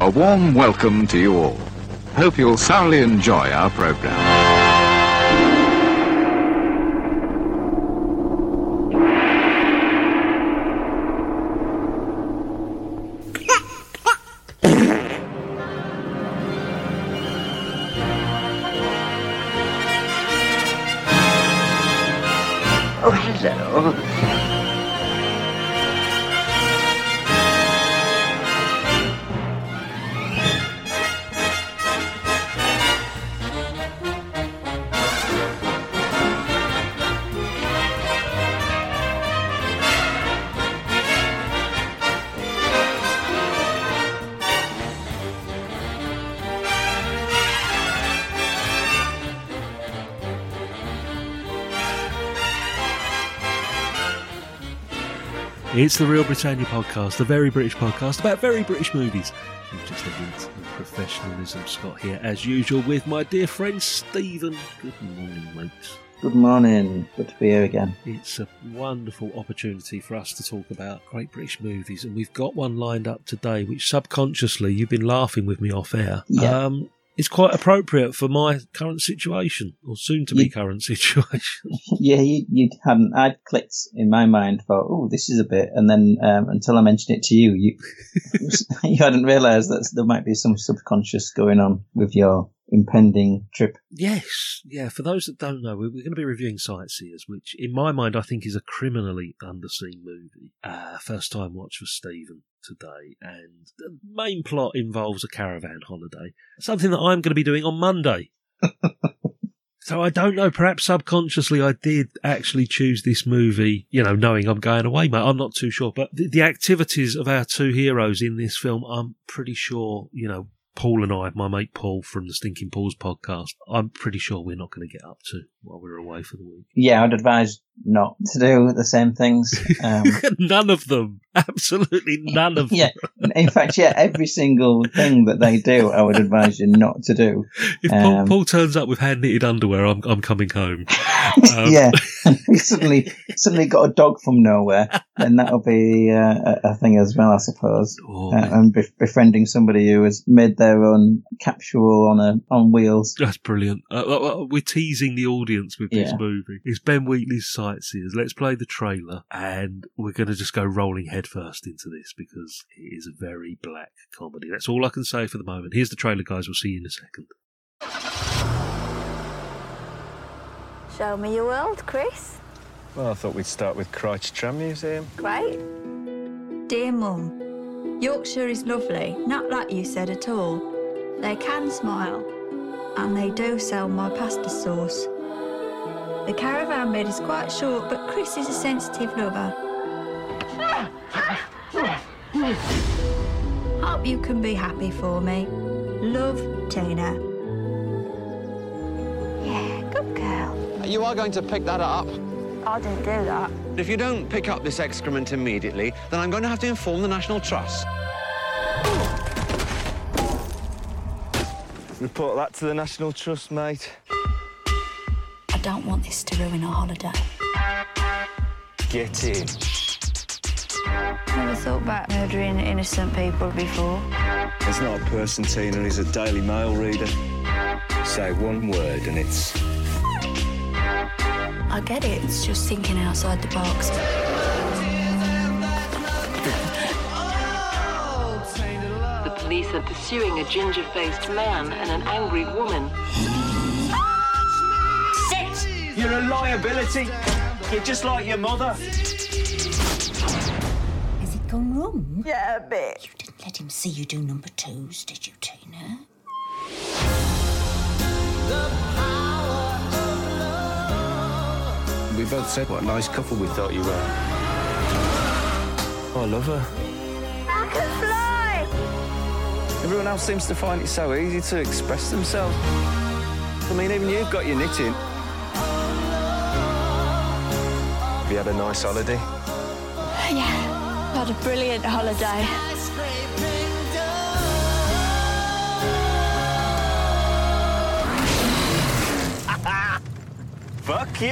A warm welcome to you all. Hope you'll thoroughly enjoy our program. It's the Real Britannia podcast, the very British podcast about very British movies. With just a hint of professionalism. Scott here, as usual, with my dear friend Stephen. Good morning, mate. Good morning. Good to be here again. It's a wonderful opportunity for us to talk about great British movies, and we've got one lined up today, which subconsciously you've been laughing with me off air. Yeah. Um, it's quite appropriate for my current situation, or soon to be current situation. yeah, you, you hadn't. I'd clicked in my mind for, oh, this is a bit, and then um, until I mentioned it to you, you you hadn't realised that there might be some subconscious going on with your impending trip. Yes, yeah. For those that don't know, we're, we're going to be reviewing Sightseers, which, in my mind, I think is a criminally underseen movie. Uh, first time watch for Stephen today, and the main plot involves a caravan holiday, something that I'm going to be doing on Monday. So I don't know. Perhaps subconsciously, I did actually choose this movie, you know, knowing I'm going away, mate. I'm not too sure, but the, the activities of our two heroes in this film, I'm pretty sure, you know, Paul and I, my mate Paul from the Stinking Paws podcast, I'm pretty sure we're not going to get up to while we're away for the week. Yeah, I'd advise not to do the same things. Um, none of them, absolutely none of yeah, them. in fact, yeah, every single thing that they do, I would advise you not to do. If Paul, um, Paul turns up with hand knitted underwear, I'm I'm coming home. Um, yeah, and he suddenly suddenly got a dog from nowhere, then that'll be uh, a, a thing as well, I suppose. Oh, uh, and bef- befriending somebody who has made their own capsule on a on wheels. That's brilliant. Uh, uh, uh, we're teasing the audience with this Yeah. movie. It's Ben Wheatley's Sightseers. Let's play the trailer, and we're going to just go rolling headfirst into this because it is a very black comedy. That's all I can say for the moment. Here's the trailer, guys. We'll see you in a second. Show me your world, Chris. Well, I thought we'd start with Crich Tram Museum. Great. Dear Mum, Yorkshire is lovely, not like you said at all. They can smile, and they do sell my pasta sauce. The caravan bed is quite short, but Chris is a sensitive lover. Hope you can be happy for me. Love, Tina. Yeah, good girl. You are going to pick that up. I didn't do that. If you don't pick up this excrement immediately, then I'm going to have to inform the National Trust. Report that to the National Trust, mate. I don't want this to ruin our holiday. Get in. Never thought about murdering innocent people before. It's not a person, Tina. He's a Daily Mail reader. Say one word and it's. I get it, it's just thinking outside the box. The police are pursuing a ginger faced man and an angry woman. You're a liability. You're just like your mother. Has it gone wrong? Yeah, a bit. You didn't let him see you do number twos, did you, Tina? We both said what a nice couple we thought you were. Oh, I love her. I can fly! Everyone else seems to find it so easy to express themselves. I mean, even you've got your knitting. you had a nice holiday? Yeah, had a brilliant holiday. Fuck you!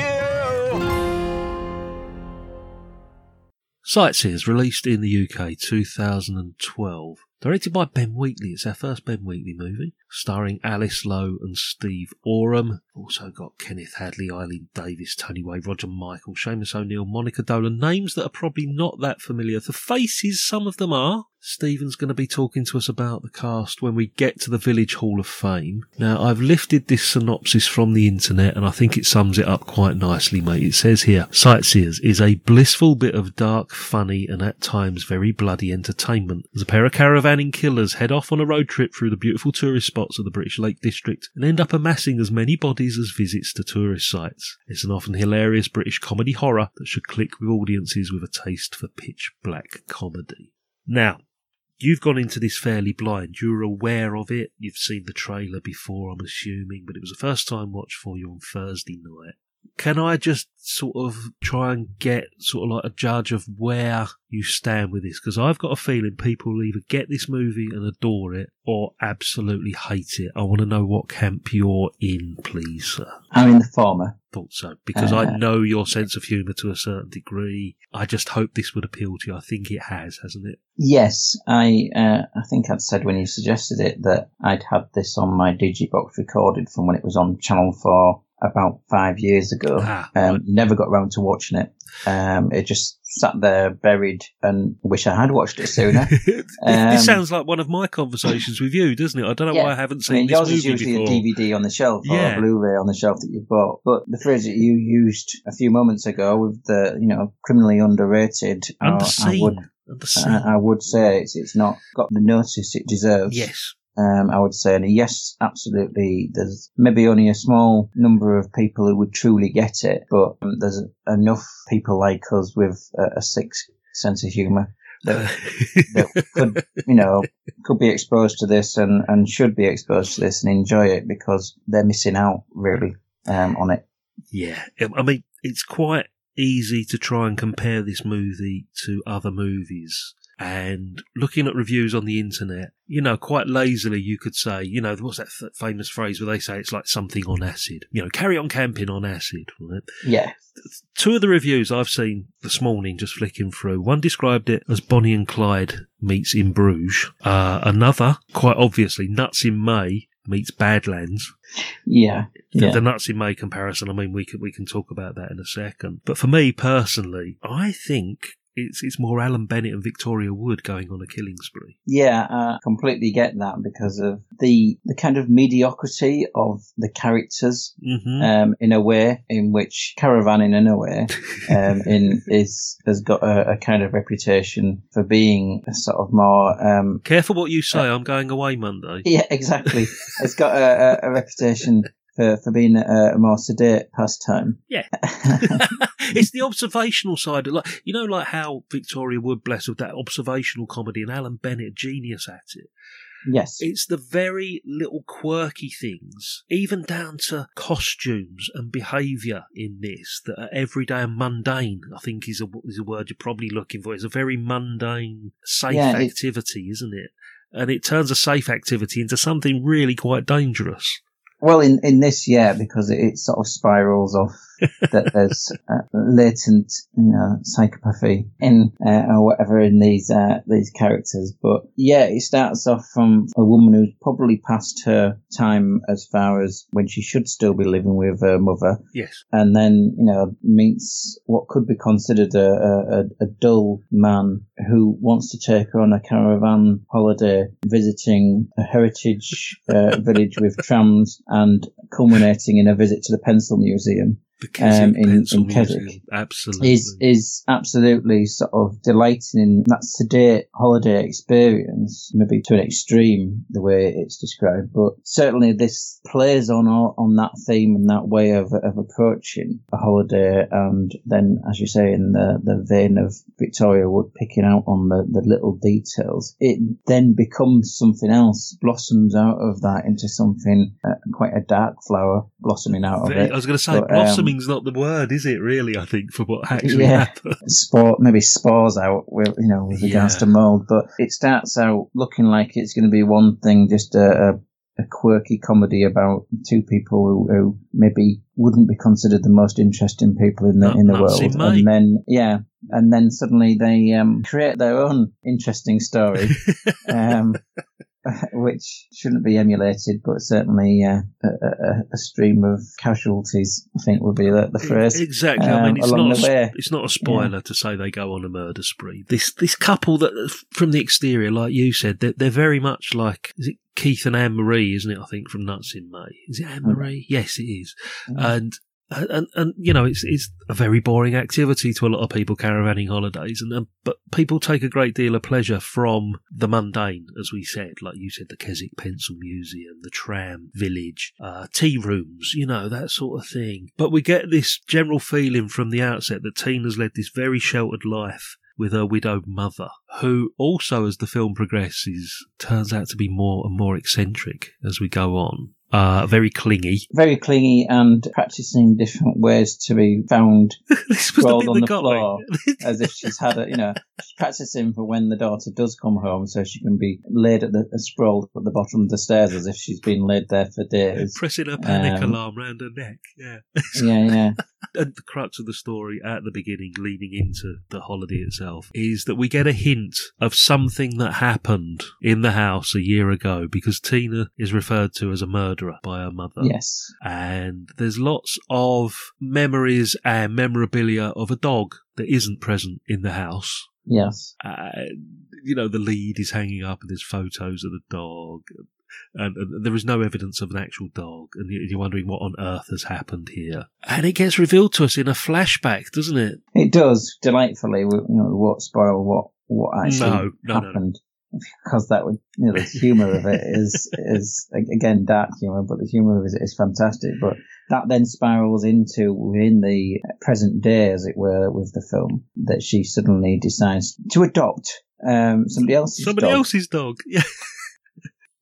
Sightseers released in the UK 2012 Directed by Ben Wheatley. It's our first Ben Wheatley movie. Starring Alice Lowe and Steve Oram. Also got Kenneth Hadley, Eileen Davies, Tony Way, Roger Michael, Seamus O'Neill, Monica Dolan. Names that are probably not that familiar. The faces, some of them are. Stephen's going to be talking to us about the cast when we get to the Village Hall of Fame. Now, I've lifted this synopsis from the internet and I think it sums it up quite nicely, mate. It says here, Sightseers is a blissful bit of dark, funny, and at times very bloody entertainment. As a pair of caravanning killers head off on a road trip through the beautiful tourist spots of the British Lake District and end up amassing as many bodies as visits to tourist sites. It's an often hilarious British comedy horror that should click with audiences with a taste for pitch black comedy. Now, You've gone into this fairly blind. You're aware of it. You've seen the trailer before, I'm assuming, but it was a first time watch for you on Thursday night. Can I just sort of try and get sort of like a judge of where you stand with this? Because I've got a feeling people will either get this movie and adore it or absolutely hate it. I want to know what camp you're in, please, sir. I'm in the former. Thought so. Because Uh, I know your sense of humour to a certain degree. I just hope this would appeal to you. I think it has, hasn't it? Yes, I uh, I think I'd said when you suggested it that I'd had this on my digibox recorded from when it was on Channel Four about five years ago. Ah, um, never got around to watching it. Um, it just sat there buried, and wish I had watched it sooner. this Um, sounds like one of my conversations with you, doesn't it? I don't know Yeah. why I haven't I seen mean, this yours is usually before. a DVD on the shelf or a Blu-ray on the shelf that you bought. But the phrase that you used a few moments ago with the, you know, criminally underrated, uh, I would, Underseen. I, I would say it's it's not got the notice it deserves. yes. Um, I would say, and yes, absolutely. There's maybe only a small number of people who would truly get it, but um, there's enough people like us with a, a sixth sense of humour that, that could, you know, could be exposed to this and, and should be exposed to this and enjoy it because they're missing out really um, on it. Yeah, I mean, it's quite easy to try and compare this movie to other movies. And looking at reviews on the internet, you know, quite lazily, you could say, you know, what's that f- famous phrase where they say it's like something on acid? You know, carry on camping on acid, right? Yeah. Two of the reviews I've seen this morning, just flicking through, one described it as Bonnie and Clyde meets in Bruges. Uh, another, quite obviously, Nuts in May meets Badlands. Yeah. The, Yeah. the nuts in May comparison. I mean, we can we can talk about that in a second. But for me personally, I think it's it's more Alan Bennett and Victoria Wood going on a killing spree. Yeah, I completely get that because of the the kind of mediocrity of the characters, Mhm. um, in a way, in which Caravan in a way, um, in is has got a, a kind of reputation for being a sort of more, um, Careful what you say. I'm going away Monday. yeah, exactly. it's got a, a, a reputation for for being a, a more sedate pastime. Yeah. it's the observational side. of Like you know, like how Victoria Wood, bless with that observational comedy, and Alan Bennett, a genius at it. Yes. It's the very little quirky things, even down to costumes and behaviour in this that are everyday and mundane. I think is a is a word you're probably looking for. It's a very mundane, safe Yeah, activity, isn't it? And it turns a safe activity into something really quite dangerous. Well, in, in this, yeah, because it, it sort of spirals off that there's uh, latent, you know, psychopathy in uh, or whatever in these uh, these characters. But yeah, it starts off from a woman who's probably past her time as far as when she should still be living with her mother, Yes. and then you know meets what could be considered a, a, a- a dull man who wants to take her on a caravan holiday visiting a heritage uh, village with trams and culminating in a visit to the pencil museum The Keswick um, in, in. Keswick Absolutely. is is absolutely sort of delighting in that sedate holiday experience, maybe to an extreme the way it's described, but certainly this plays on on that theme and that way of of approaching a holiday, and then as you say in the the vein of Victoria Wood picking out on the the little details, it then becomes something else, blossoms out of that into something uh, quite a dark flower blossoming out of it. I was going to say, But, um, blossoming's not the word, is it? Really, I think for what actually yeah, happened. spore maybe spores out with you know with regards Yeah. to mold, but it starts out looking like it's going to be one thing, just a, a a quirky comedy about two people who, who maybe wouldn't be considered the most interesting people in the No, in the world, and then yeah, and then suddenly they um, create their own interesting story, um, which shouldn't be emulated, but certainly uh, a, a, a stream of casualties. I think would be the, the phrase Exactly. I um, mean, it's not a, it's not a spoiler to say they go on a murder spree. This this couple that from the exterior, like you said, they're, they're very much like is it Keith and Anne Marie, isn't it? I think from Nuts in May. Is it Anne Marie? Yes, it is. And. And, and you know it's it's a very boring activity to a lot of people caravanning holidays and um, but people take a great deal of pleasure from the mundane as we said like you said the Keswick Pencil Museum the tram village uh, tea rooms you know that sort of thing but we get this general feeling from the outset that Tina's led this very sheltered life with her widowed mother, who also, as the film progresses, turns out to be more and more eccentric as we go on. Uh, very clingy. very clingy and practicing different ways to be found sprawled bit on the floor as if she's had a, you know, she's practicing for when the daughter does come home so she can be laid at the, uh, sprawled at the bottom of the stairs as if she's been laid there for days. Pressing a panic Um, alarm round her neck. Yeah. Yeah, yeah. And the crux of the story at the beginning, leading into the holiday itself, is that we get a hint of something that happened in the house a year ago because Tina is referred to as a murderer by her mother. Yes. And there's lots of memories and memorabilia of a dog that isn't present in the house. Yes. Uh, you know, the lead is hanging up and there's photos of the dog. And, and there is no evidence of an actual dog, and you- you're wondering what on earth has happened here. And it gets revealed to us in a flashback, doesn't it? It does delightfully. We, you know, won't spoil what what actually No, no, no, no. happened because that would you know the humour of it is is again dark humour, but the humour of it is fantastic. But that then spirals into within the present day, as it were, with the film that she suddenly decides to adopt um, somebody else's Somebody dog, else's dog. Yeah.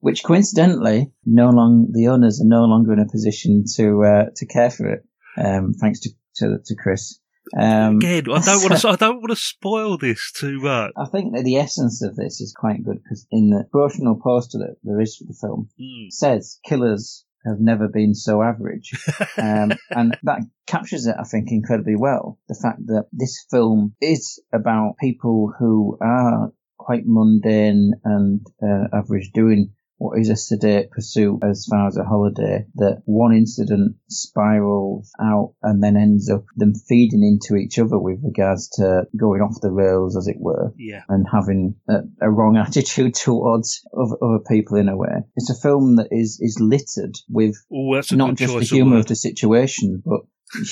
Which coincidentally, no long the owners are no longer in a position to uh, to care for it, um, thanks to to, to Chris. Um, Again, I don't want to. I don't want to spoil this too much. I think that the essence of this is quite good because in the promotional poster that there is for the film Mm. says killers have never been so average, um, and that captures it, I think, incredibly well. The fact that this film is about people who are quite mundane and uh, average, doing what is a sedate pursuit as far as a holiday, that one incident spirals out and then ends up them feeding into each other with regards to going off the rails, as it were, Yeah. and having a, a wrong attitude towards other, other people in a way. It's a film that is, is littered with Oh, a not just the humour of the situation, but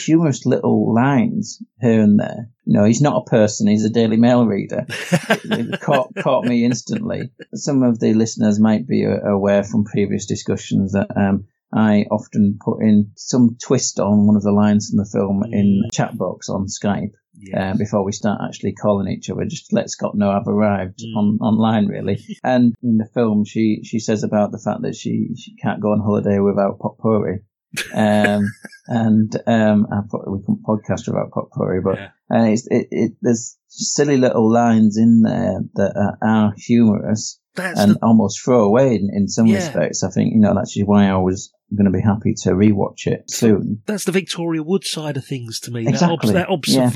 humorous little lines here and there. You know, he's not a person, he's a Daily Mail reader. it, caught, caught me instantly. Some of the listeners might be aware from previous discussions that um, I often put in some twist on one of the lines in the film in the chat box on Skype. Uh, before we start actually calling each other, just let Scott know I've arrived on online, really. and in the film, she she says about the fact that she she can't go on holiday without potpourri. Um, and um, I thought we couldn't podcast about potpourri, but uh, it's, it, it, there's silly little lines in there that are, are humorous That's and the- almost throw away in, in some Yeah. respects. I think you know that's why I was going to be happy to rewatch it soon. That's the Victoria Wood side of things to me. Exactly, That, obs- that yeah.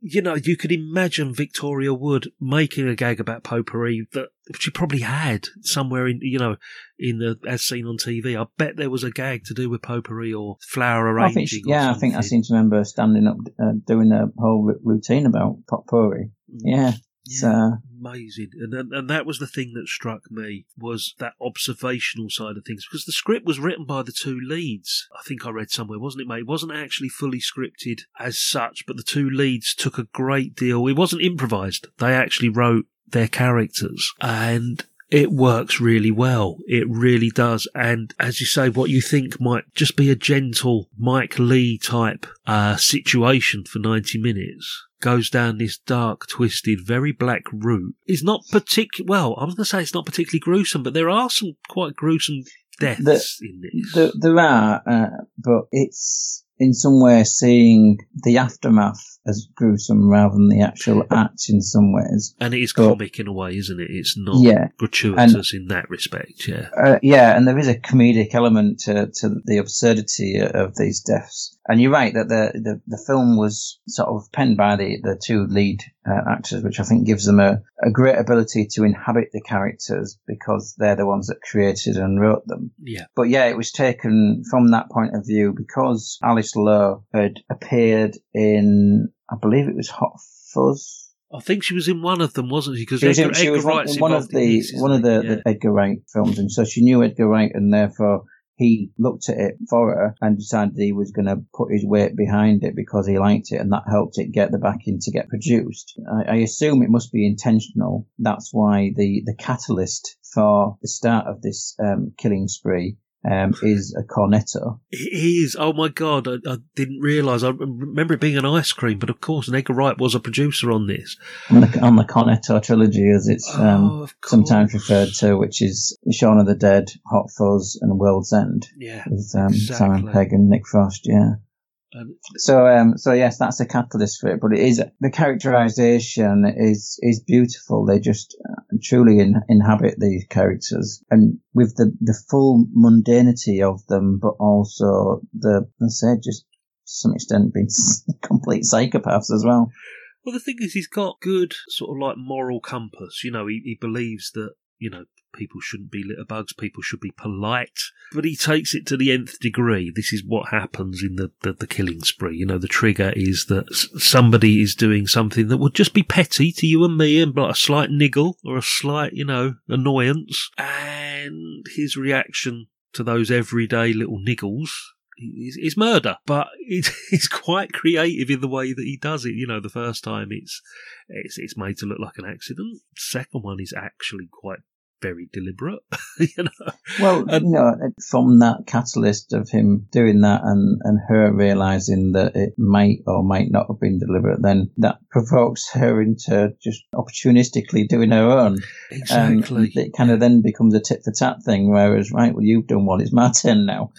You know, you could imagine Victoria Wood making a gag about potpourri that she probably had somewhere in, you know, in the as seen on TV. I bet there was a gag to do with potpourri or flower I arranging. think, she, yeah, I think I seem to remember standing up uh, doing a whole routine about potpourri. Yeah, it's, uh, amazing. And, and and that was the thing that struck me was that observational side of things because the script was written by the two leads. I think i read somewhere wasn't it mate? It wasn't actually fully scripted as such but the two leads took a great deal. It wasn't improvised. They actually wrote their characters. And it works really well. It really does. And as you say, what you think might just be a gentle Mike Lee type uh, situation for 90 minutes goes down this dark, twisted, very black route is not particular. Well, I was going to say it's not particularly gruesome, but there are some quite gruesome deaths The- in this. there, there are, uh, but it's in some way seeing the aftermath as gruesome rather than the actual act in some ways. And it is But- comic in a way, isn't it? It's not Yeah. gratuitous in that respect, yeah. Uh, yeah, and there is a comedic element to, to the absurdity of these deaths. And you're right that the, the, the film was sort of penned by the, the two lead uh, actors, which I think gives them a, a great ability to inhabit the characters because they're the ones that created and wrote them. Yeah. But yeah, it was taken from that point of view because Alice Lowe had appeared in, I believe it was Hot Fuzz. I think she was in one of them, wasn't she? Because She was, Edgar, in, she Edgar was one, Wright's in one of the one of the, Yeah. the Edgar Wright films, and so she knew Edgar Wright, and therefore he looked at it for her and decided he was going to put his weight behind it because he liked it, and that helped it get the backing to get produced. I, I assume it must be intentional. That's why the the catalyst for the start of this um, killing spree um, is a cornetto. It is. Oh my god! I, I didn't realise. I remember it being an ice cream, but of course, Edgar Wright was a producer on this. on the, on the Cornetto trilogy, as it's um, Oh, sometimes referred to, which is Shaun of the Dead, Hot Fuzz, and World's End. Yeah, with um, Simon. Pegg and Nick Frost. Yeah. So, um, so yes, that's a catalyst for it. But it is the characterization is is beautiful. They just uh, truly in, inhabit these characters, and with the the full mundanity of them, but also the I say just to some extent being complete psychopaths as well. Well, the thing is, he's got good sort of like moral compass. You know, he, he believes that you know people shouldn't be litterbugs, people should be polite, but he takes it to the nth degree. This is what happens in the, the, the killing spree. You know, the trigger is that somebody is doing something that would just be petty to you and me, and like a slight niggle or a slight, you know, annoyance, and his reaction to those everyday little niggles is, murder, but it, he's quite creative in the way that he does it. You know, the first time it's it's it's made to look like an accident. Second one is actually quite very deliberate. you know, Well, you know, from that catalyst of him doing that and, and her realizing that it might or might not have been deliberate, then that provokes her into just opportunistically doing her own. Exactly. And it kind of then becomes a tit for tat thing, whereas, right, well, you've done one, it's my turn now.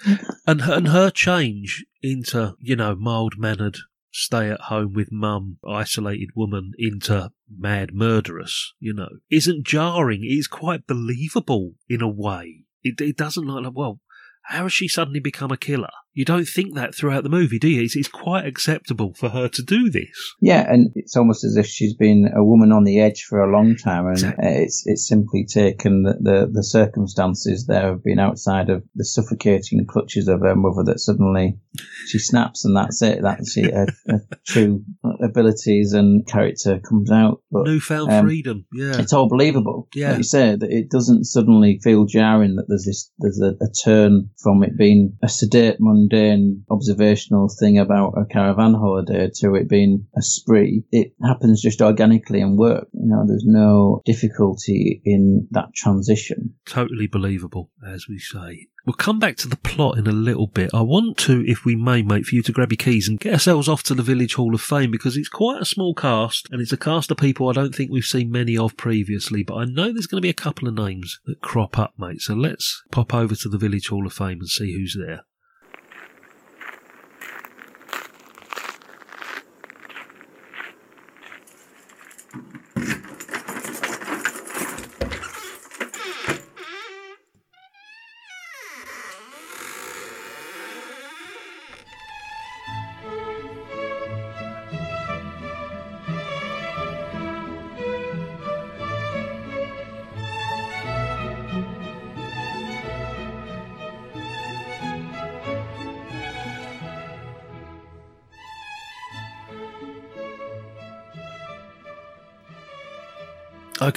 and her, and her change into you know mild mannered. Stay at home with mum, isolated woman into mad murderess, you know, isn't jarring. It's quite believable in a way. It, it doesn't like, well, how has she suddenly become a killer? You don't think that throughout the movie, do you? It's, it's quite acceptable for her to do this. Yeah, and it's almost as if she's been a woman on the edge for a long time, and uh, it's it's simply taken the, the the circumstances there have been outside of the suffocating clutches of her mother that suddenly she snaps, and that's it. That's she, her, her true abilities and character comes out. But Newfound um, freedom, yeah. it's all believable. Yeah. like you say that it doesn't suddenly feel jarring that there's this there's a, a turn from it being a sedate, mundane, observational thing about a caravan holiday to it being a spree. It happens just organically and work. You know, there's no difficulty in that transition. Totally believable, as we say. We'll come back to the plot in a little bit. I want to, if we may, mate, for you to grab your keys and get ourselves off to the Village Hall of Fame because it's quite a small cast and it's a cast of people I don't think we've seen many of previously, but I know there's going to be a couple of names that crop up, mate. So let's pop over to the Village Hall of Fame and see who's there.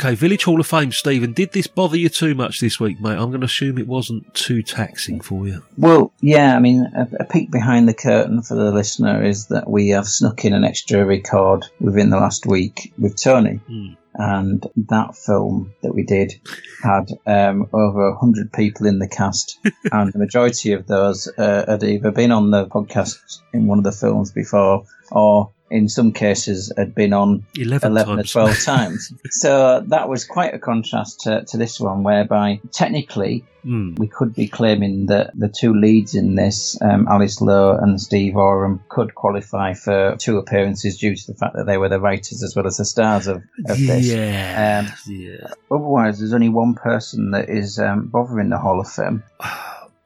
Okay, Village Hall of Fame, Stephen. Did this bother you too much this week, mate? I'm going to assume it wasn't too taxing for you. Well, yeah, I mean, a, a peek behind the curtain for the listener is that we have snuck in an extra record within the last week with Tony. Hmm. And that film that we did had um, over 100 people in the cast, and the majority of those uh, had either been on the podcast in one of the films before or in some cases had been on 11 11 or 12 times. So that was quite a contrast to, to this one, whereby technically Hmm. we could be claiming that the two leads in this, um, Alice Lowe and Steve Oram, could qualify for two appearances due to the fact that they were the writers as well as the stars of, of this. Yeah, Um, yeah. Otherwise, there's only one person that is um, bothering the Hall of Fame.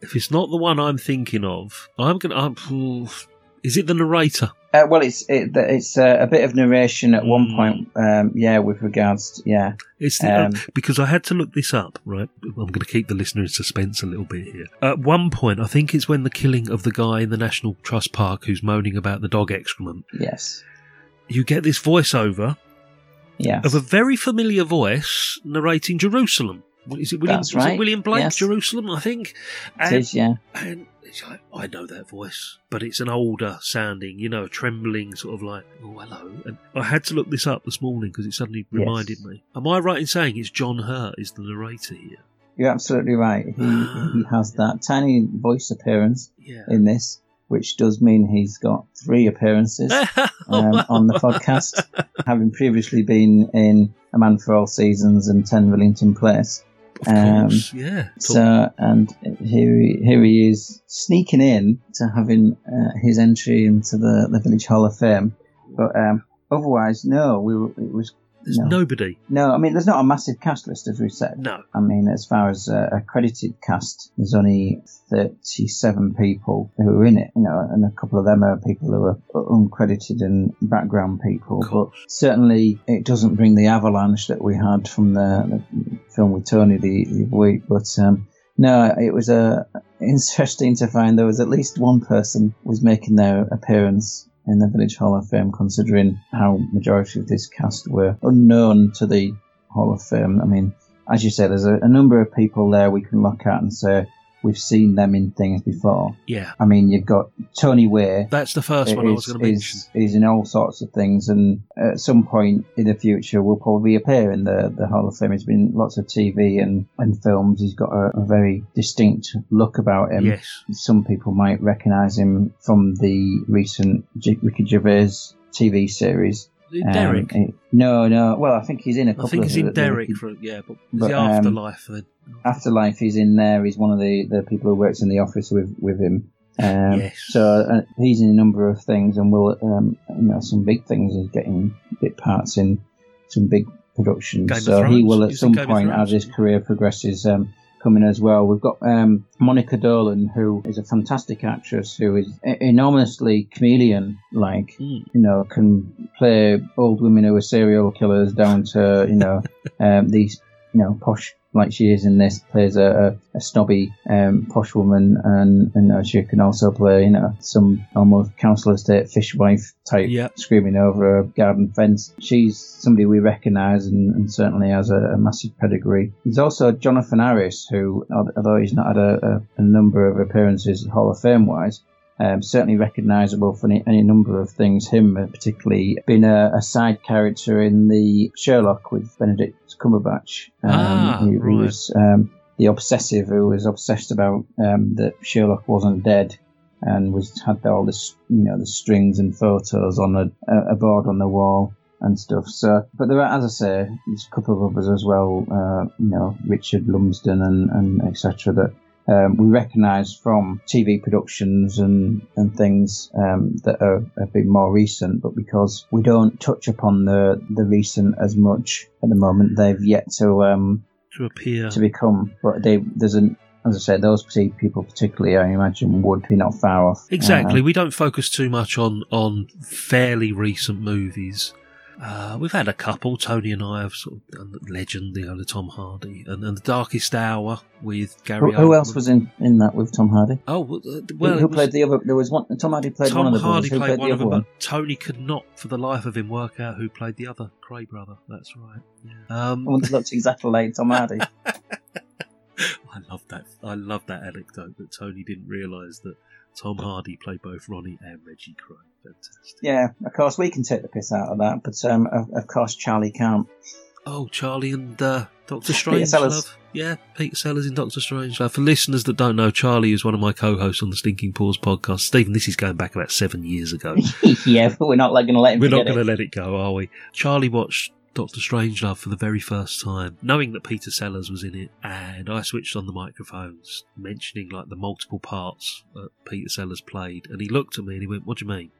If it's not the one I'm thinking of, I'm gonna. I'm, is it the narrator? Uh, well, it's it, it's uh, a bit of narration at one Mm. point, um, yeah, with regards, to, yeah. It's the, Um, because I had to look this up. Right, I'm going to keep the listener in suspense a little bit here. At one point, I think it's when the killing of the guy in the National Trust Park who's moaning about the dog excrement. Yes. You get this voiceover Yes. of a very familiar voice narrating Jerusalem. Is it William? That's right, William Blake? yes. Jerusalem, I think. It is, yeah. And it's like, I know that voice, but it's an older sounding, you know, a trembling sort of like, oh, hello. And I had to look this up this morning because it suddenly Yes. reminded me. Am I right in saying it's John Hurt is the narrator here? You're absolutely right. He, he has that tiny voice appearance Yeah. in this, which does mean he's got three appearances um, on the podcast, having previously been in A Man for All Seasons and 10 Rillington Place. Of course, Um, yeah. So, and here he, here he is sneaking in to having uh, his entry into the, the Village Hall of Fame. But um, otherwise, no, we were, it was There's no. nobody. No, I mean, there's not a massive cast list, as we said. No. I mean, as far as uh, a credited cast, there's only 37 people who are in it, you know, and a couple of them are people who are uncredited and background people. But certainly, it doesn't bring the avalanche that we had from the, the film with Tony the, the week. But um, no, it was uh, interesting to find there was at least one person was making their appearance in the Village Hall of Fame, considering how majority of this cast were unknown to the Hall of Fame. I mean, as you say, there's a, a number of people there we can look at and say we've seen them in things before. Yeah. I mean, you've got Tony Way. That's the first one I was going to mention. is- is in all sorts of things, and at some point in the future will probably appear in the, the Hall of Fame. He's been in lots of TV and, and films. He's got a, a very distinct look about him. Yes. Some people might recognise him from the recent J- Ricky Gervais TV series. Um, Derek? it- no, no. Well, I think he's in a couple I think he's in the- Derek for yeah, but, but, the um, afterlife then. Afterlife, he's in there. He's one of the, the people who works in the office with, with him. Um, Yes. So uh, he's in a number of things, and will um, you know some big things. He's getting bit parts in some big productions. Game so he will at some Game point, as his career progresses, um, come in as well. We've got um, Monica Dolan, who is a fantastic actress, who is enormously chameleon-like. Hmm. You know, can play old women who are serial killers down to you know um, these you know posh like she is in this plays a, a, a snobby um, posh woman and and uh, she can also play you know some almost council estate fishwife type Yep. screaming over a garden fence she's somebody we recognise and, and certainly has a, a massive pedigree there's also Jonathan Aris who although he's not had a, a, a number of appearances Hall of Fame wise um, certainly recognisable for any, any number of things. Him, uh, particularly, being a, a side character in the Sherlock with Benedict Cumberbatch. Um, Ah, who, who right. was um, the obsessive who was obsessed about um, that Sherlock wasn't dead and was had all this, you know, the strings and photos on a, a, a board on the wall and stuff. So, but there are, as I say, there's a couple of others as well. Uh, you know, Richard Lumsden and, and etc. That um, we recognise from TV productions and, and things um, that are a bit more recent, but because we don't touch upon the, the recent as much at the moment, they've yet to um, To appear. to become. But they there's an as I said, those people particularly, I imagine, would be not far off. Exactly. Uh, we don't focus too much on on fairly recent movies. Uh, we've had a couple. Tony and I have sort of done the Legend, you know, the Tom Hardy, and, and the Darkest Hour with Gary. who, who else was in, in that with Tom Hardy? Oh, well, uh, Who- who, was- played the other? There was one. Tom Hardy played Tom one of the Hardy brothers. Who played played one the of them, one? but Tony could not, for the life of him, work out who played the other Kray brother. That's right. Yeah. Um, One that looked exactly like Tom Hardy. I love that. I love that anecdote that Tony didn't realise that Tom Hardy played both Ronnie and Reggie Kray. Fantastic. Yeah, of course we can take the piss out of that, but um, of, of course Charlie can't. Oh, Charlie and uh, Doctor Strange. Sellers. Love. Yeah, Peter Sellers in Doctor Strange. Uh, for listeners that don't know, Charlie is one of my co-hosts on the Stinking Paws podcast. Stephen, this is going back about seven years ago. yeah, but we're not like, going to let him We're not going to let it go, are we? Charlie watched Doctor Strangelove for the very first time, knowing that Peter Sellers was in it, and I switched on the microphones, mentioning like the multiple parts that Peter Sellers played, and he looked at me and he went, "What do you mean?"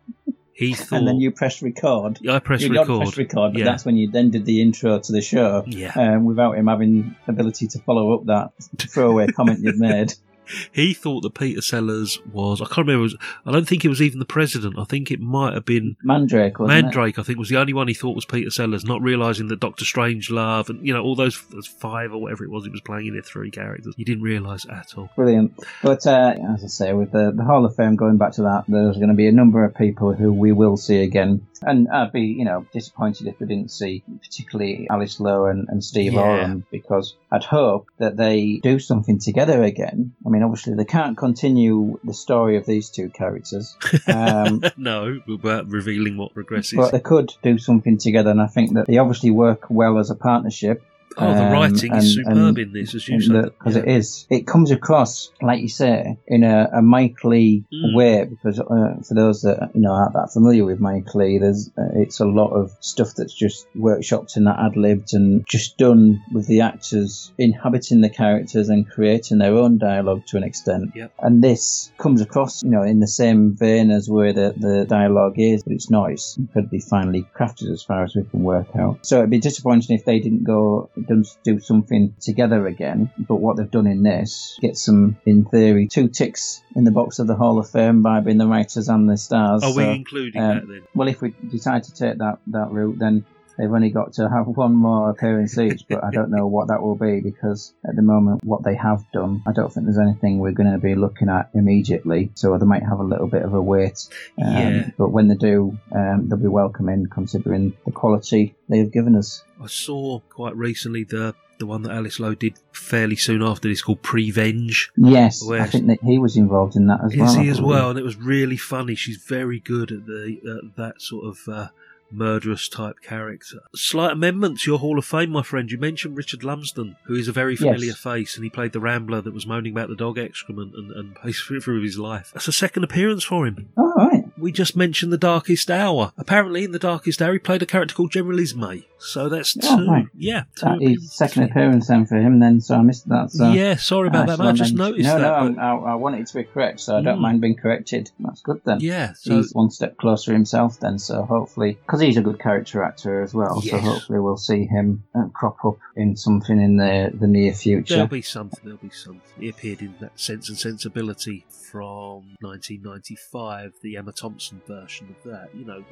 He thought. And then you pressed record. Yeah, I pressed you record. pressed record, but Yeah. that's when you then did the intro to the show. Yeah. Um, without him having ability to follow up that throwaway comment you'd made. He thought that Peter Sellers was. I can't remember. Was, I don't think it was even the president. I think it might have been Mandrake, wasn't it? Mandrake. I think was the only one he thought was Peter Sellers, not realizing that Doctor Strangelove and you know all those, those five or whatever it was, he was playing in their three characters. You didn't realize at all. Brilliant. But uh, as I say, with the, the Hall of Fame going back to that, there's going to be a number of people who we will see again. And I'd be, you know, disappointed if we didn't see particularly Alice Lowe and, and Steve Yeah. Oram because I'd hope that they do something together again. I mean, obviously they can't continue the story of these two characters. Um, no, without revealing what progresses. but they could do something together, and I think that they obviously work well as a partnership. Oh, the writing is superb in this, as you said. Because it is. It comes across, like you say, in a, a Mike Lee Mm. way. Because uh, for those that you know aren't that familiar with Mike Lee, there's uh, it's a lot of stuff that's just workshopped and that ad libbed and just done with the actors inhabiting the characters and creating their own dialogue to an extent. Yep. And this comes across, you know, in the same vein as where the, the dialogue is, but it's not. It's incredibly finely crafted as far as we can work out. So it'd be disappointing if they didn't go done, do something together again. But what they've done in this gets them, in theory, two ticks in the box of the Hall of Fame by being the writers and the stars. Are we including um, that then? Well, if we decide to take that, that route, then they've only got to have one more appearance each, but I don't know what that will be because at the moment, what they have done, I don't think there's anything we're going to be looking at immediately. So they might have a little bit of a wait. Um, Yeah. But when they do, um, they'll be welcome in considering the quality they have given us. I saw quite recently the the one that Alice Lowe did fairly soon after this called Prevenge. Yes, I think that he was involved in that as well. Is he as well? And it was really funny. She's very good at the at that sort of uh, murderous type character. Slight amendment to your Hall of Fame, my friend. You mentioned Richard Lumsden, who is a very familiar Yes. face, and he played the Rambler that was moaning about the dog excrement and, and paced through his life. That's a second appearance for him. Oh, right. We just mentioned The Darkest Hour. Apparently, in The Darkest Hour, he played a character called General Ismay. So that's two. Oh, right. Yeah. Two That is second appearance then for him then, so I missed that. So Yeah, sorry about that, should. I just noticed no, that, No, but- I, I want it to be correct, so I don't Mm. mind being corrected. That's good then. Yeah, so- he's one step closer himself then, so hopefully, because he's a good character actor as well, so hopefully we'll see him uh, crop up in something in the the near future. There'll be something. There'll be something. He appeared in that Sense and Sensibility from 1995, the Emma Thompson version of that. You know,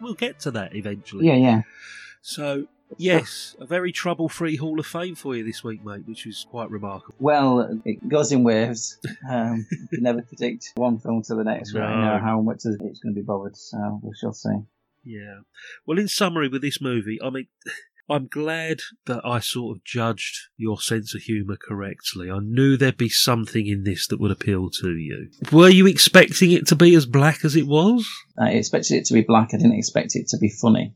we'll, get to that eventually. Yeah, yeah. So, yes, a very trouble-free Hall of Fame for you this week, mate, which is quite remarkable. Well, it goes in waves. Um, you can never predict one film to the next, right? You know how much it's going to be bothered, so we shall see. Yeah. Well, in summary, with this movie, I mean, I'm glad that I sort of judged your sense of humour correctly. I knew there'd be something in this that would appeal to you. Were you expecting it to be as black as it was? I expected it to be black. I didn't expect it to be funny.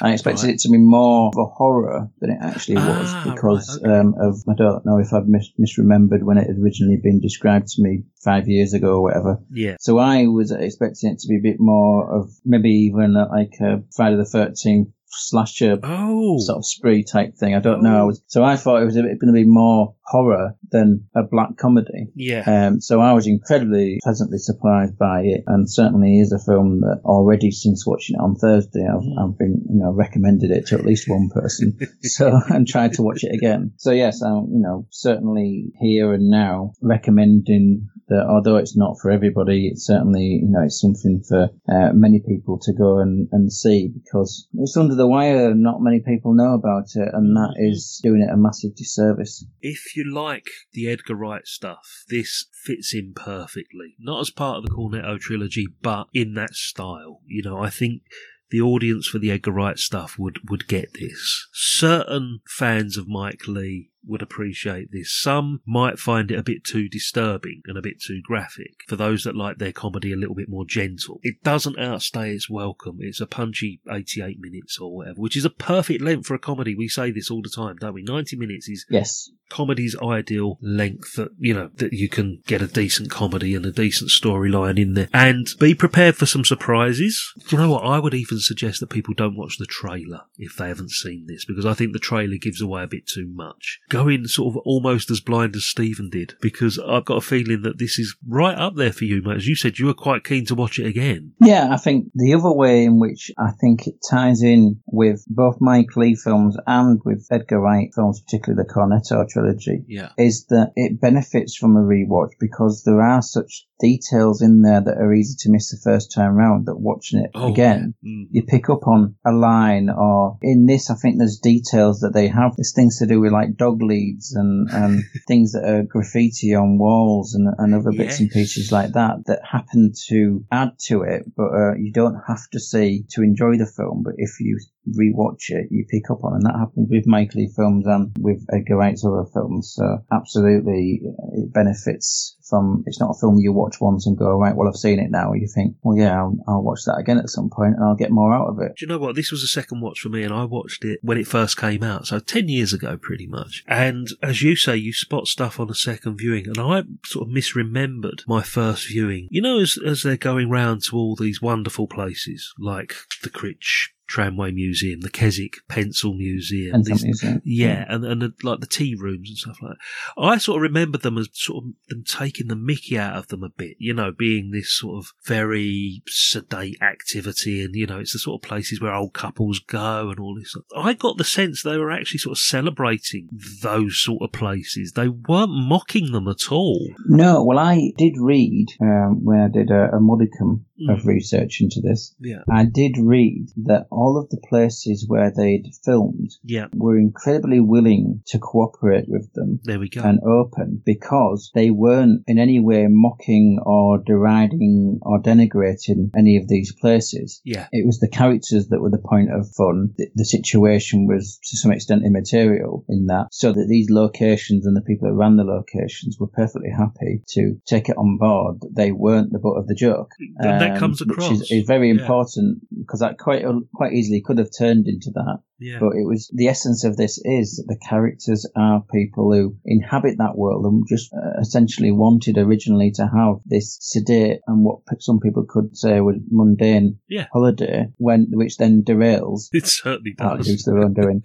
I expected Right. it to be more of a horror than it actually was Ah, because right, um, of I don't know if I've mis- misremembered when it had originally been described to me five years ago or whatever. Yeah. So I was expecting it to be a bit more of maybe even like a Friday the Thirteenth slasher Oh. sort of spree type thing. I don't know. I was, so I thought it was going to be more horror than a black comedy. Yeah. Um, so I was incredibly pleasantly surprised by it, and certainly is a film that already since watching it on Thursday, I've, I've been you know recommended it to at least one person. so and tried to watch it again. So yes, I'm you know certainly here and now recommending that although it's not for everybody, it's certainly you know it's something for uh, many people to go and, and see because it's under the wire. and Not many people know about it, and that is doing it a massive disservice. If you like the Edgar Wright stuff, this fits in perfectly. Not as part of the Cornetto trilogy, but in that style. You know, I think the audience for the Edgar Wright stuff would, would get this. Certain fans of Mike Lee would appreciate this. Some might find it a bit too disturbing and a bit too graphic. For those that like their comedy a little bit more gentle, it doesn't outstay its welcome. It's a punchy 88 minutes or whatever, which is a perfect length for a comedy. We say this all the time, don't we? 90 minutes is Yes. comedy's ideal length that you know that you can get a decent comedy and a decent storyline in there and be prepared for some surprises Do you know what i would even suggest that people don't watch the trailer if they haven't seen this because i think the trailer gives away a bit too much go in sort of almost as blind as stephen did because i've got a feeling that this is right up there for you mate as you said you were quite keen to watch it again Yeah, I think the other way in which I think it ties in with both Mike Lee films and with Edgar Wright films, particularly the Cornetto trilogy, yeah is that it benefits from a rewatch because there are such details in there that are easy to miss the first time round that watching it Oh, again. Mm. you pick up on a line or in this I think there's details that they have there's things to do with like dog leads and, and things that are graffiti on walls and, and other bits and pieces like that that happen to add to it but uh, you don't have to see to enjoy the film but if you rewatch it you pick up on and that happens with Mike Leigh films and with Edgar Wright's other films so absolutely uh, it benefits from it's not a film you watch once and go right well I've seen it now you think well yeah I'll, I'll watch that again at some point and I'll get more out of it Do you know what? This was a second watch for me, and I watched it when it first came out, so 10 years ago, pretty much. And as you say, you spot stuff on a second viewing, and I sort of misremembered my first viewing. You know, as, as they're going round to all these wonderful places, like the Crich Tramway Museum, the Keswick Pencil Museum. Pencil these- Museum. Yeah, and, and the, like the tea rooms and stuff like that. I sort of remembered them as sort of them taking the mickey out of them a bit, you know, being this sort of very sedate activity and, you know, it's the sort of places where old couples go and all this. stuff. I got the sense they were actually sort of celebrating those sort of places. They weren't mocking them at all. No, well, I did read um, when I did a, a modicum Mm. of research into this. Yeah. I did read that all of the places where they'd filmed Yeah. were incredibly willing to cooperate with them There we go. and open because they weren't in any way mocking or deriding or denigrating any of these places. yeah. It was the characters that were the point of fun. The, the situation was to some extent immaterial in that, so that these locations and the people that ran the locations were perfectly happy to take it on board. that They weren't the butt of the joke. And that um, comes which across. is, is very Yeah. important because that quite quite easily could have turned into that. Yeah. But it was the essence of this is that the characters are people who inhabit that world and just uh, essentially wanted originally to have this sedate and what some people could say was mundane Yeah. holiday, when which then derails It certainly does. to their own doing.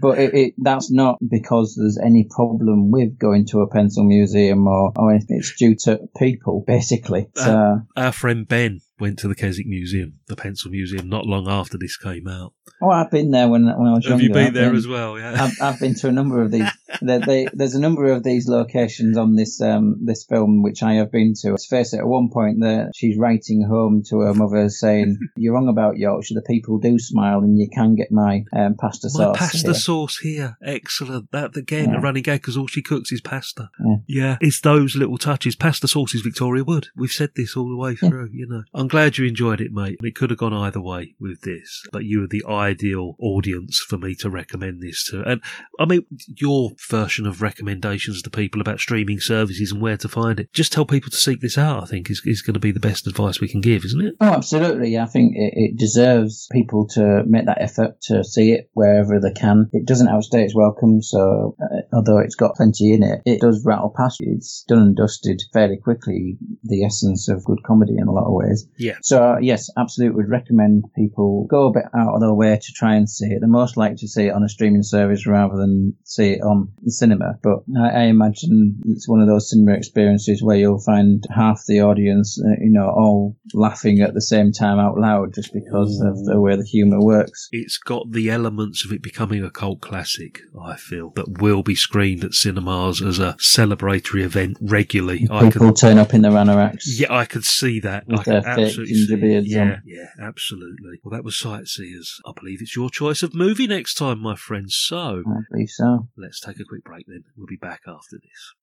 But it, it, that's not because there's any problem with going to a pencil museum or, or anything. It's due to people, basically. So, Our friend Ben went to the Keswick Museum, the Pencil Museum, not long after this came out. Oh, I've been there when, when I was Have younger. you been I've there as well? Yeah. I've, I've been to a number of these. There, they, there's a number of these locations on this um, this film which I have been to. Let's face it. At one point, that she's writing home to her mother saying, "You're wrong about Yorkshire. The people do smile, and you can get my um, pasta My sauce." pasta here." sauce here, excellent. That again, a running gag because all she cooks is pasta. Yeah. Yeah, it's those little touches. Pasta sauce is Victoria Wood. We've said this all the way Yeah. through. You know, I'm glad you enjoyed it, mate. It could have gone either way with this, but you were the ideal audience for me to recommend this to. And I mean, your version of recommendations to people about streaming services and where to find it. Just tell people to seek this out. I think is is going to be the best advice we can give, isn't it? Oh, absolutely. I think it, it deserves people to make that effort to see it wherever they can. It doesn't outstay its welcome, so uh, although it's got plenty in it, it does rattle past you. It's done and dusted fairly quickly, the essence of good comedy in a lot of ways. Yeah. So, uh, yes, absolutely would recommend people go a bit out of their way to try and see it. They're most likely to see it on a streaming service rather than see it on the cinema. But I, I imagine it's one of those cinema experiences where you'll find half the audience, uh, you know, all laughing at the same time out loud just because of the way the humour works. It's got the elements of it becoming a cult classic, I feel, that will be screened at cinemas as a celebratory event regularly. I People can, turn up in their anoraks. yeah, I could see that. With I their fake absolutely ginger beards Yeah, on. yeah, absolutely. Well, that was Sightseers. I believe it's your choice of movie next time, my friend. So I believe so. let's take a quick break then. We'll be back after this.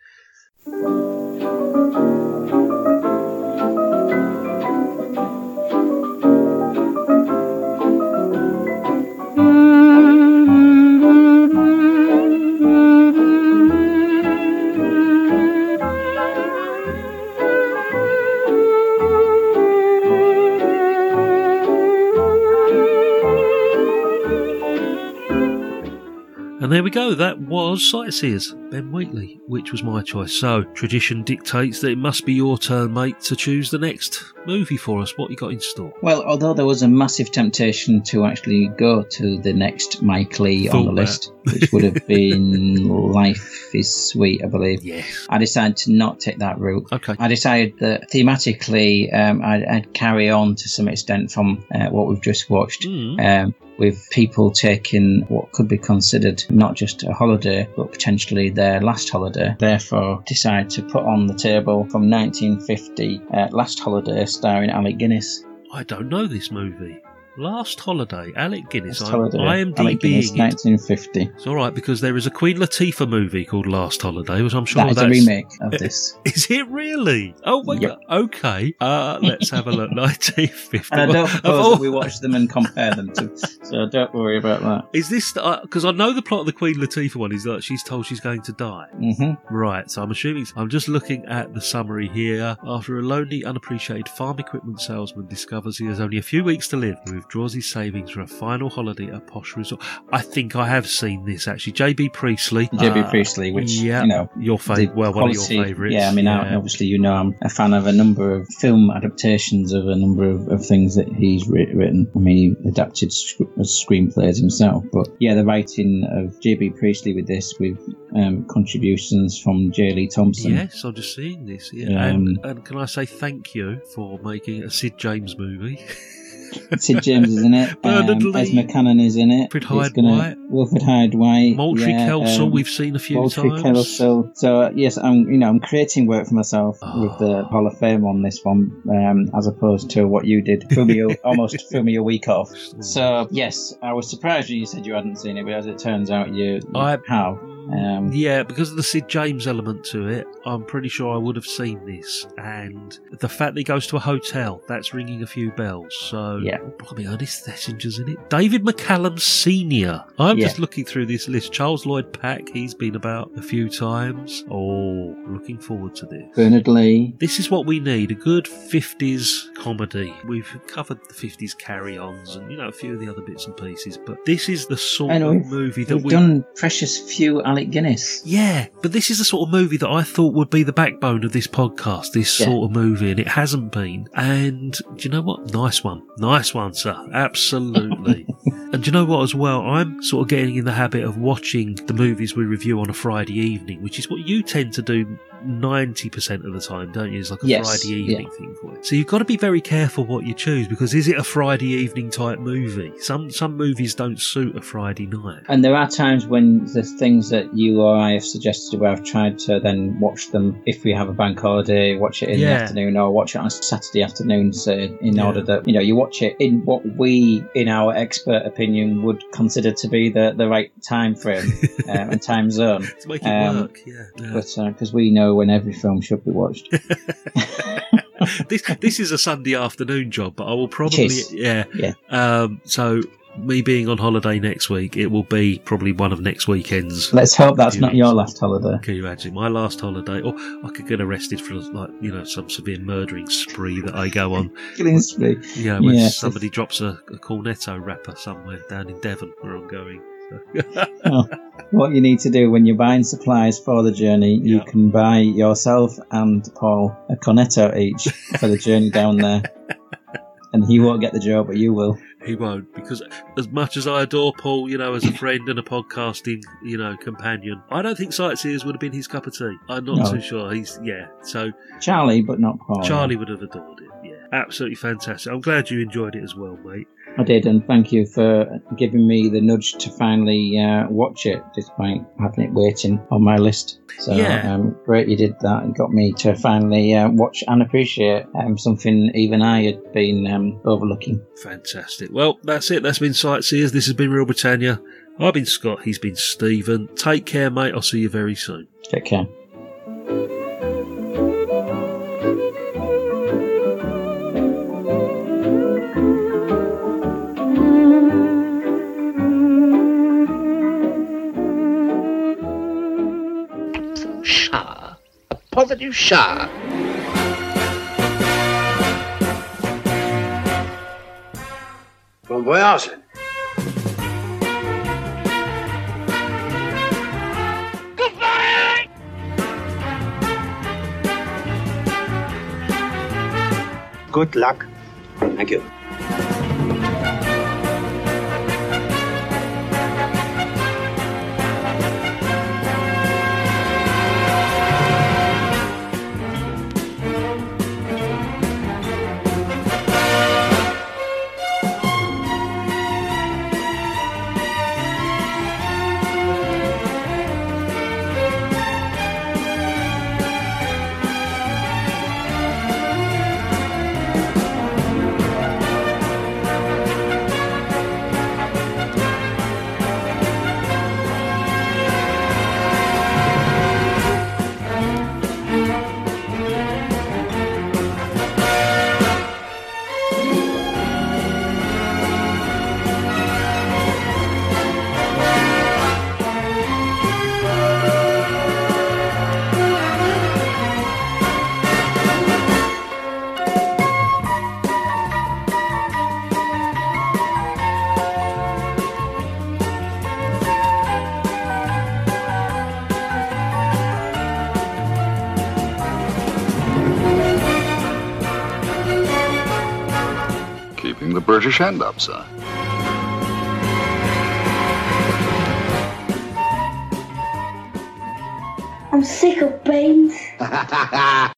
And there we go. That was Sightseers, Ben Wheatley, which was my choice. So tradition dictates that it must be your turn, mate, to choose the next movie for us. What you got in store? Well, although there was a massive temptation to actually go to the next Mike Leigh on the that. list, which would have been Life is Sweet, I believe. Yes. I decided to not take that route. Okay. I decided that thematically, um, I'd, I'd carry on to some extent from uh, what we've just watched. Hmm. Um, with people taking what could be considered not just a holiday, but potentially their last holiday. Therefore, decided to put on the table from 1950, uh, Last Holiday, starring Alec Guinness. I don't know this movie. Last Holiday, Alec Guinness. Last holiday, I'm Holiday, Alec Guinness, IMDBing it. 1950. It's all right because there is a Queen Latifah movie called Last Holiday, which I'm sure That is that's a remake of this. Is it really? Oh my Yep. god. Okay. Uh, let's have a look. 1950. And I don't Of propose all- we watch them and compare them to, so don't worry about that. Is this because I know the plot of the Queen Latifah one is that she's told she's going to die. hmm Right, so I'm assuming I'm just looking at the summary here. After a lonely, unappreciated farm equipment salesman discovers he has only a few weeks to live, he withdraws his savings for a final holiday at a posh resort. I think I have seen this actually. JB Priestley. JB uh, Priestley, which, yeah, you know, your favorite. Well, one of your favourites. Yeah, I mean, I- obviously, you know, I'm a fan of a number of film adaptations of a number of, of things that he's writ- written. I mean, he adapted sc- screenplays himself, but yeah, the writing of J.B. Priestley with this, with um, contributions from J. Lee Thompson. Yes, I'm just seeing this. Yeah. Um, and, and can I say thank you for making a Sid James movie? Sid James is in it. Bernard um, Lee. Esma Cannon is in it. Wilfred Hyde gonna- White. Wilfred Hyde White. Moultrie yeah, Kelsall, um, we've seen a few Moultrie times. Kelsall. So uh, yes, I'm you know I'm creating work for myself Oh. with the Hall of Fame on this one, um, as opposed to what you did. Threw me a, almost threw me a week off. So yes, I was surprised when you said you hadn't seen it, but as it turns out, you, you I- have. Um, Yeah, because of the Sid James element to it, I'm pretty sure I would have seen this. And the fact that he goes to a hotel, that's ringing a few bells. So, Yeah. blimey, Ernest Thesiger's in it. David McCallum Sr. I'm Yeah. just looking through this list. Charles Lloyd Pack, he's been about a few times. Oh, looking forward to this. Bernard Lee. This is what we need a good 50s comedy. We've covered the 50s carry ons and, you know, a few of the other bits and pieces, but this is the sort And of movie that we've we. done precious few Alec Guinness. Yeah, but this is the sort of movie that I thought would be the backbone of this podcast, this Yeah. sort of movie, and it hasn't been. And do you know what? Nice one. Nice one, sir. Absolutely. and do you know what, as well? I'm sort of getting in the habit of watching the movies we review on a Friday evening, which is what you tend to do 90% of the time, don't you? It's like a Yes, Friday yeah. evening thing for you. So you've got to be very careful what you choose because is it a Friday evening type movie? Some some movies don't suit a Friday night. And there are times when the things that you or I have suggested where I've tried to then watch them if we have a bank holiday, watch it in Yeah. the afternoon or watch it on a Saturday afternoon, say, in Yeah. order that, you know, you watch it in what we, in our expert opinion, would consider to be the, the right time frame um, and time zone. To make it Um, work, yeah. yeah. But because we know when every film should be watched. this this is a Sunday afternoon job, but I will probably yeah Yeah. Um, so me being on holiday next week, it will be probably one of next weekend's. Let's hope that's not your last holiday. Can you imagine my last holiday? Or I could get arrested for like you know some severe murdering spree that I go on. Killing spree. Yeah, when Yeah. somebody drops a, a cornetto wrapper somewhere down in Devon where I'm going. Oh, what you need to do when you're buying supplies for the journey, you Yeah. can buy yourself and Paul a cornetto each for the journey down there. And he won't get the job, but you will. He won't because as much as I adore Paul, you know, as a friend and a podcasting, you know, companion, I don't think Sightseers would have been his cup of tea. I'm not No. too sure. He's yeah. So Charlie, but not Paul. Charlie would have adored it. Yeah, absolutely fantastic. I'm glad you enjoyed it as well, mate. I did, and thank you for giving me the nudge to finally uh, watch it, despite having it waiting on my list. So, Yeah. um, great you did that. It got me to finally uh, watch and appreciate um, something even I had been um, overlooking. Fantastic. Well, that's it. That's been Sightseers. This has been Real Britannia. I've been Scott. He's been Stephen. Take care, mate. I'll see you very soon. Take care. positive shower. Bon voyage. Goodbye. Good luck. Thank you. British up. I'm sick of beans.